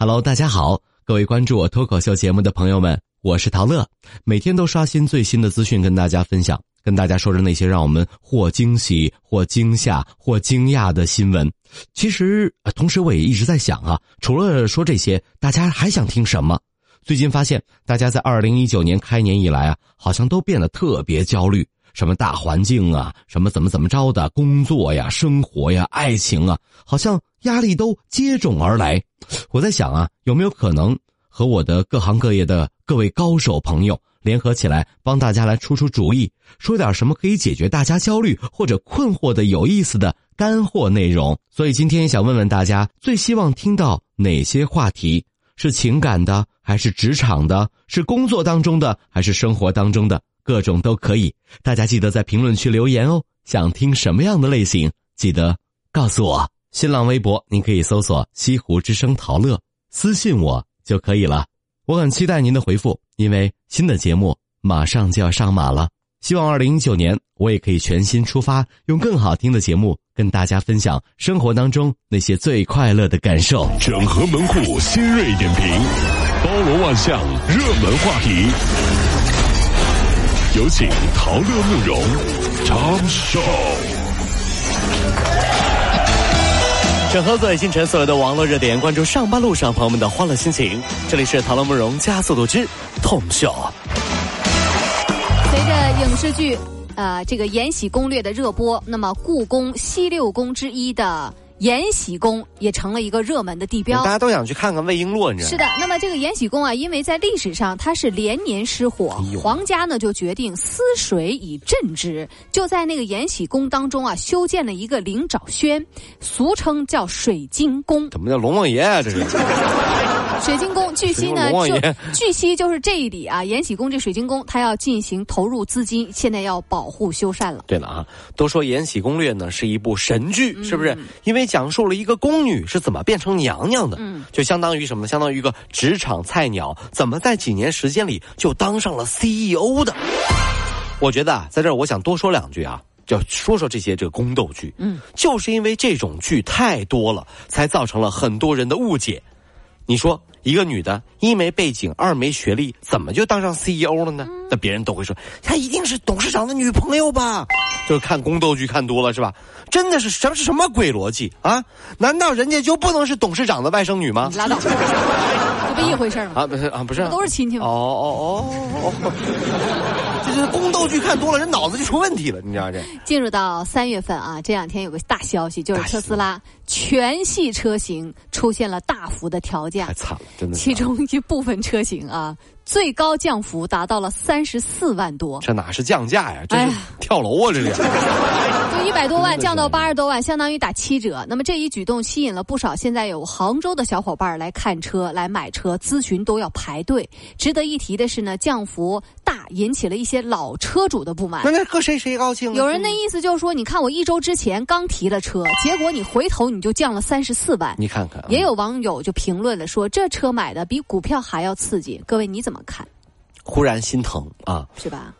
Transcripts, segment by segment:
Hello，大家好，各位关注我脱口秀节目的朋友们，我是陶乐，每天都刷新最新的资讯跟大家分享，跟大家说着那些让我们或惊喜、或惊吓、或惊讶的新闻。其实，同时我也一直在想啊，除了说这些，大家还想听什么？最近发现，大家在二零一九年开年以来啊，好像都变得特别焦虑。什么大环境啊，什么怎么怎么着的工作呀、生活呀、爱情啊，好像压力都接踵而来。我在想啊，有没有可能和我的各行各业的各位高手朋友联合起来，帮大家来出出主意，说点什么可以解决大家焦虑或者困惑的有意思的干货内容？所以今天想问问大家，最希望听到哪些话题？是情感的，还是职场的？是工作当中的，还是生活当中的？各种都可以，大家记得在评论区留言哦。想听什么样的类型，记得告诉我。新浪微博您可以搜索“西湖之声陶乐”，私信我就可以了。我很期待您的回复，因为新的节目马上就要上马了。希望二零一九年我也可以全新出发，用更好听的节目跟大家分享生活当中那些最快乐的感受。整合门户新锐点评，包罗万象，热门话题。有请陶乐慕容长寿。整合最新城所有的网络热点，关注上班路上朋友们的欢乐心情。这里是陶乐慕容加速度之痛秀。随着影视剧呃这个《延禧攻略》的热播，那么故宫西六宫之一的。延禧宫也成了一个热门的地标，大家都想去看看魏璎珞，你知道是的，那么这个延禧宫啊，因为在历史上它是连年失火，皇家呢就决定思水以镇之，就在那个延禧宫当中啊，修建了一个灵沼轩，俗称叫水晶宫。怎么叫龙王爷啊？这是。水晶宫，据悉呢，就据悉就是这一里啊，延禧宫这水晶宫，它要进行投入资金，现在要保护修缮了。对了啊，都说《延禧攻略》呢是一部神剧，是不是？因为讲述了一个宫女是怎么变成娘娘的，嗯，就相当于什么呢？相当于一个职场菜鸟，怎么在几年时间里就当上了 CEO 的？我觉得啊，在这儿我想多说两句啊，就说说这些这个宫斗剧，嗯，就是因为这种剧太多了，才造成了很多人的误解。你说一个女的，一没背景，二没学历，怎么就当上 CEO 了呢？那别人都会说，她一定是董事长的女朋友吧？就是看宫斗剧看多了是吧？真的是什么是什么鬼逻辑啊？难道人家就不能是董事长的外甥女吗？拉倒，这不一回事吗？啊，不是啊，不是，都是亲戚吗？哦哦哦。这宫斗剧看多了，人脑子就出问题了，你知道这？进入到三月份啊，这两天有个大消息，就是特斯拉全系车型出现了大幅的调价，太惨了，真的。其中一部分车型啊。最高降幅达到了三十四万多，这哪是降价呀？这是跳楼啊！这是，就一百多万降到八十多万，相当于打七折。那么这一举动吸引了不少现在有杭州的小伙伴来看车、来买车，咨询都要排队。值得一提的是呢，降幅大引起了一些老车主的不满。那那搁谁谁高兴？有人的意思就是说，你看我一周之前刚提了车，结果你回头你就降了三十四万。你看看，也有网友就评论了说，这车买的比股票还要刺激。各位你怎么？看，忽然心疼啊，是吧？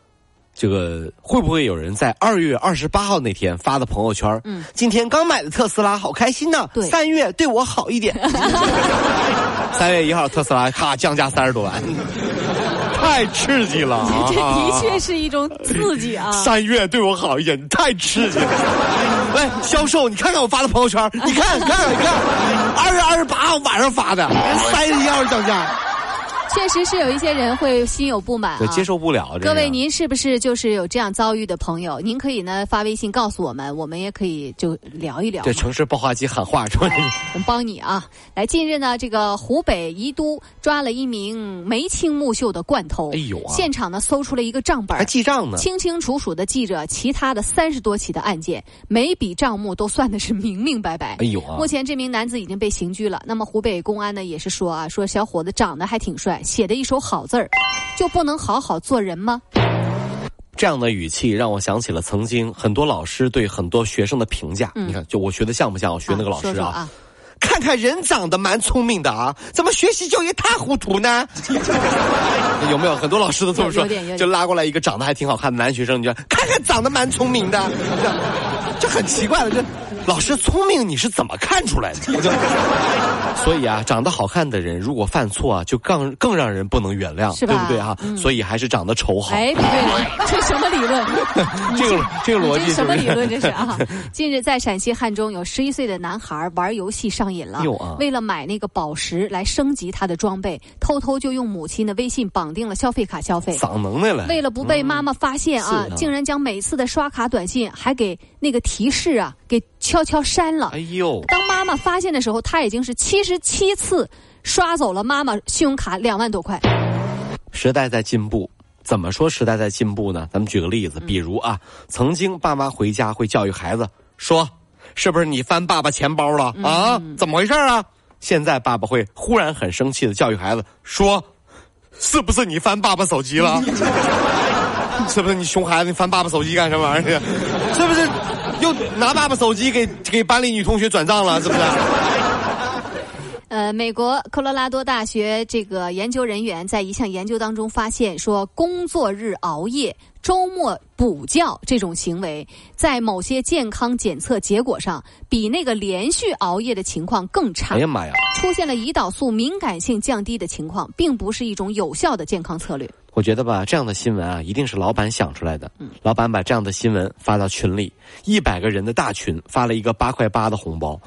这个会不会有人在二月二十八号那天发的朋友圈？嗯，今天刚买的特斯拉，好开心呢。对，三月对我好一点。三月一号特斯拉咔降价三十多万，太刺激了。这的确是一种刺激啊。三月对我好一点，你太刺激了。喂，销售，你看看我发的朋友圈，你看，看，你看，二月二十八号晚上发的，三十一号降价。确实是有一些人会心有不满，接受不了。各位，您是不是就是有这样遭遇的朋友？您可以呢发微信告诉我们，我们也可以就聊一聊。对，城市报话机喊话出来，我们帮你啊！来，近日呢，这个湖北宜都抓了一名眉清目秀的惯偷，哎呦，现场呢搜出了一个账本，还记账呢，清清楚楚的记着其他的三十多起的案件，每笔账目都算的是明明白白。哎呦啊！目前这名男子已经被刑拘了。那么湖北公安呢也是说啊，说小伙子长得还挺帅。写的一手好字儿，就不能好好做人吗？这样的语气让我想起了曾经很多老师对很多学生的评价。你看，就我学的像不像我学那个老师啊？看看看人长得蛮聪明的啊，怎么学习就一塌糊涂呢？有没有很多老师都这么说？就拉过来一个长得还挺好看的男学生，你就看看长得蛮聪明的，就很奇怪了，就。老师聪明，你是怎么看出来的？所以啊，长得好看的人如果犯错啊，就更更让人不能原谅，对不对啊？所以还是长得丑好。哎，不对，这什么理论？这个这个逻辑什么理论？这是啊！近日在陕西汉中，有十一岁的男孩玩游戏上瘾了，为了买那个宝石来升级他的装备，偷偷就用母亲的微信绑定了消费卡消费。长能耐了？为了不被妈妈发现啊，竟然将每次的刷卡短信还给那个提示啊给。悄悄删了。哎呦！当妈妈发现的时候，他已经是七十七次刷走了妈妈信用卡两万多块。时代在进步，怎么说时代在进步呢？咱们举个例子，比如啊，曾经爸妈回家会教育孩子说：“是不是你翻爸爸钱包了啊？怎么回事啊？”现在爸爸会忽然很生气的教育孩子说：“是不是你翻爸爸手机了？是不是你熊孩子，你翻爸爸手机干什么玩意儿？是不是？”又拿爸爸手机给给班里女同学转账了，是不是？呃，美国科罗拉多大学这个研究人员在一项研究当中发现，说工作日熬夜、周末补觉这种行为，在某些健康检测结果上，比那个连续熬夜的情况更差。哎呀妈呀！出现了胰岛素敏感性降低的情况，并不是一种有效的健康策略。我觉得吧，这样的新闻啊，一定是老板想出来的。老板把这样的新闻发到群里，一百个人的大群，发了一个八块八的红包，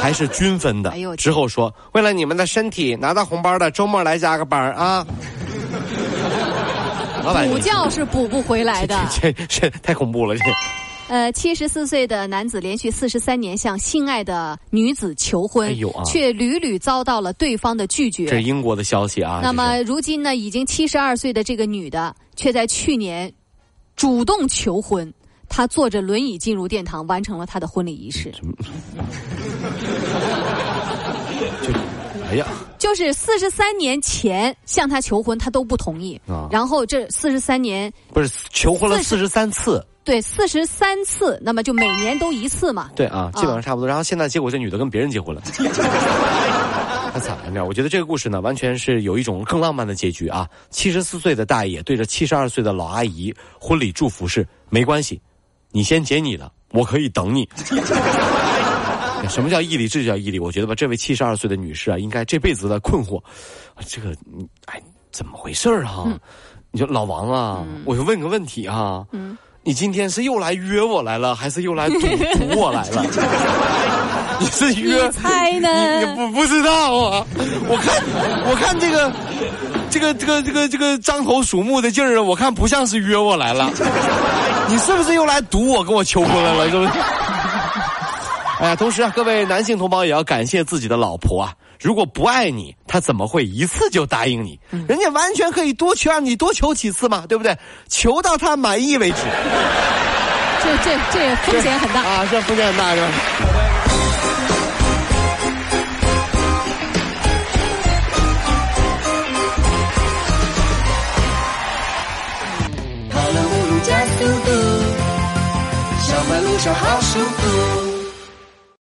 还是均分的。之后说，为了你们的身体，拿到红包的周末来加个班啊。补觉是补不回来的，这这太恐怖了这。呃，七十四岁的男子连续四十三年向心爱的女子求婚，却屡屡遭到了对方的拒绝。这是英国的消息啊。那么如今呢，已经七十二岁的这个女的，却在去年主动求婚，她坐着轮椅进入殿堂，完成了他的婚礼仪式。就哎呀，就是四十三年前向他求婚，他都不同意。然后这四十三年不是求婚了四十三次。对，四十三次，那么就每年都一次嘛。对啊，基本上差不多。然后现在结果这女的跟别人结婚了，太惨了。你知道，我觉得这个故事呢，完全是有一种更浪漫的结局啊。七十四岁的大爷对着七十二岁的老阿姨，婚礼祝福是没关系，你先结你的，我可以等你。什么叫毅力？这就叫毅力。我觉得吧，这位七十二岁的女士啊，应该这辈子的困惑，这个，哎，怎么回事儿哈？你说老王啊，我就问个问题啊。嗯。你今天是又来约我来了，还是又来堵堵我来了？你是约？猜呢？你不不知道啊？我看我看这个这个这个这个这个张头鼠目的劲儿，我看不像是约我来了。你是不是又来堵我，跟我求婚来了？是不是？哎呀，同时啊，各位男性同胞也要感谢自己的老婆啊。如果不爱你，他怎么会一次就答应你？人家完全可以多求，让你多求几次嘛，对不对？求到他满意为止。这这这风险很大啊！这风险很大是吧？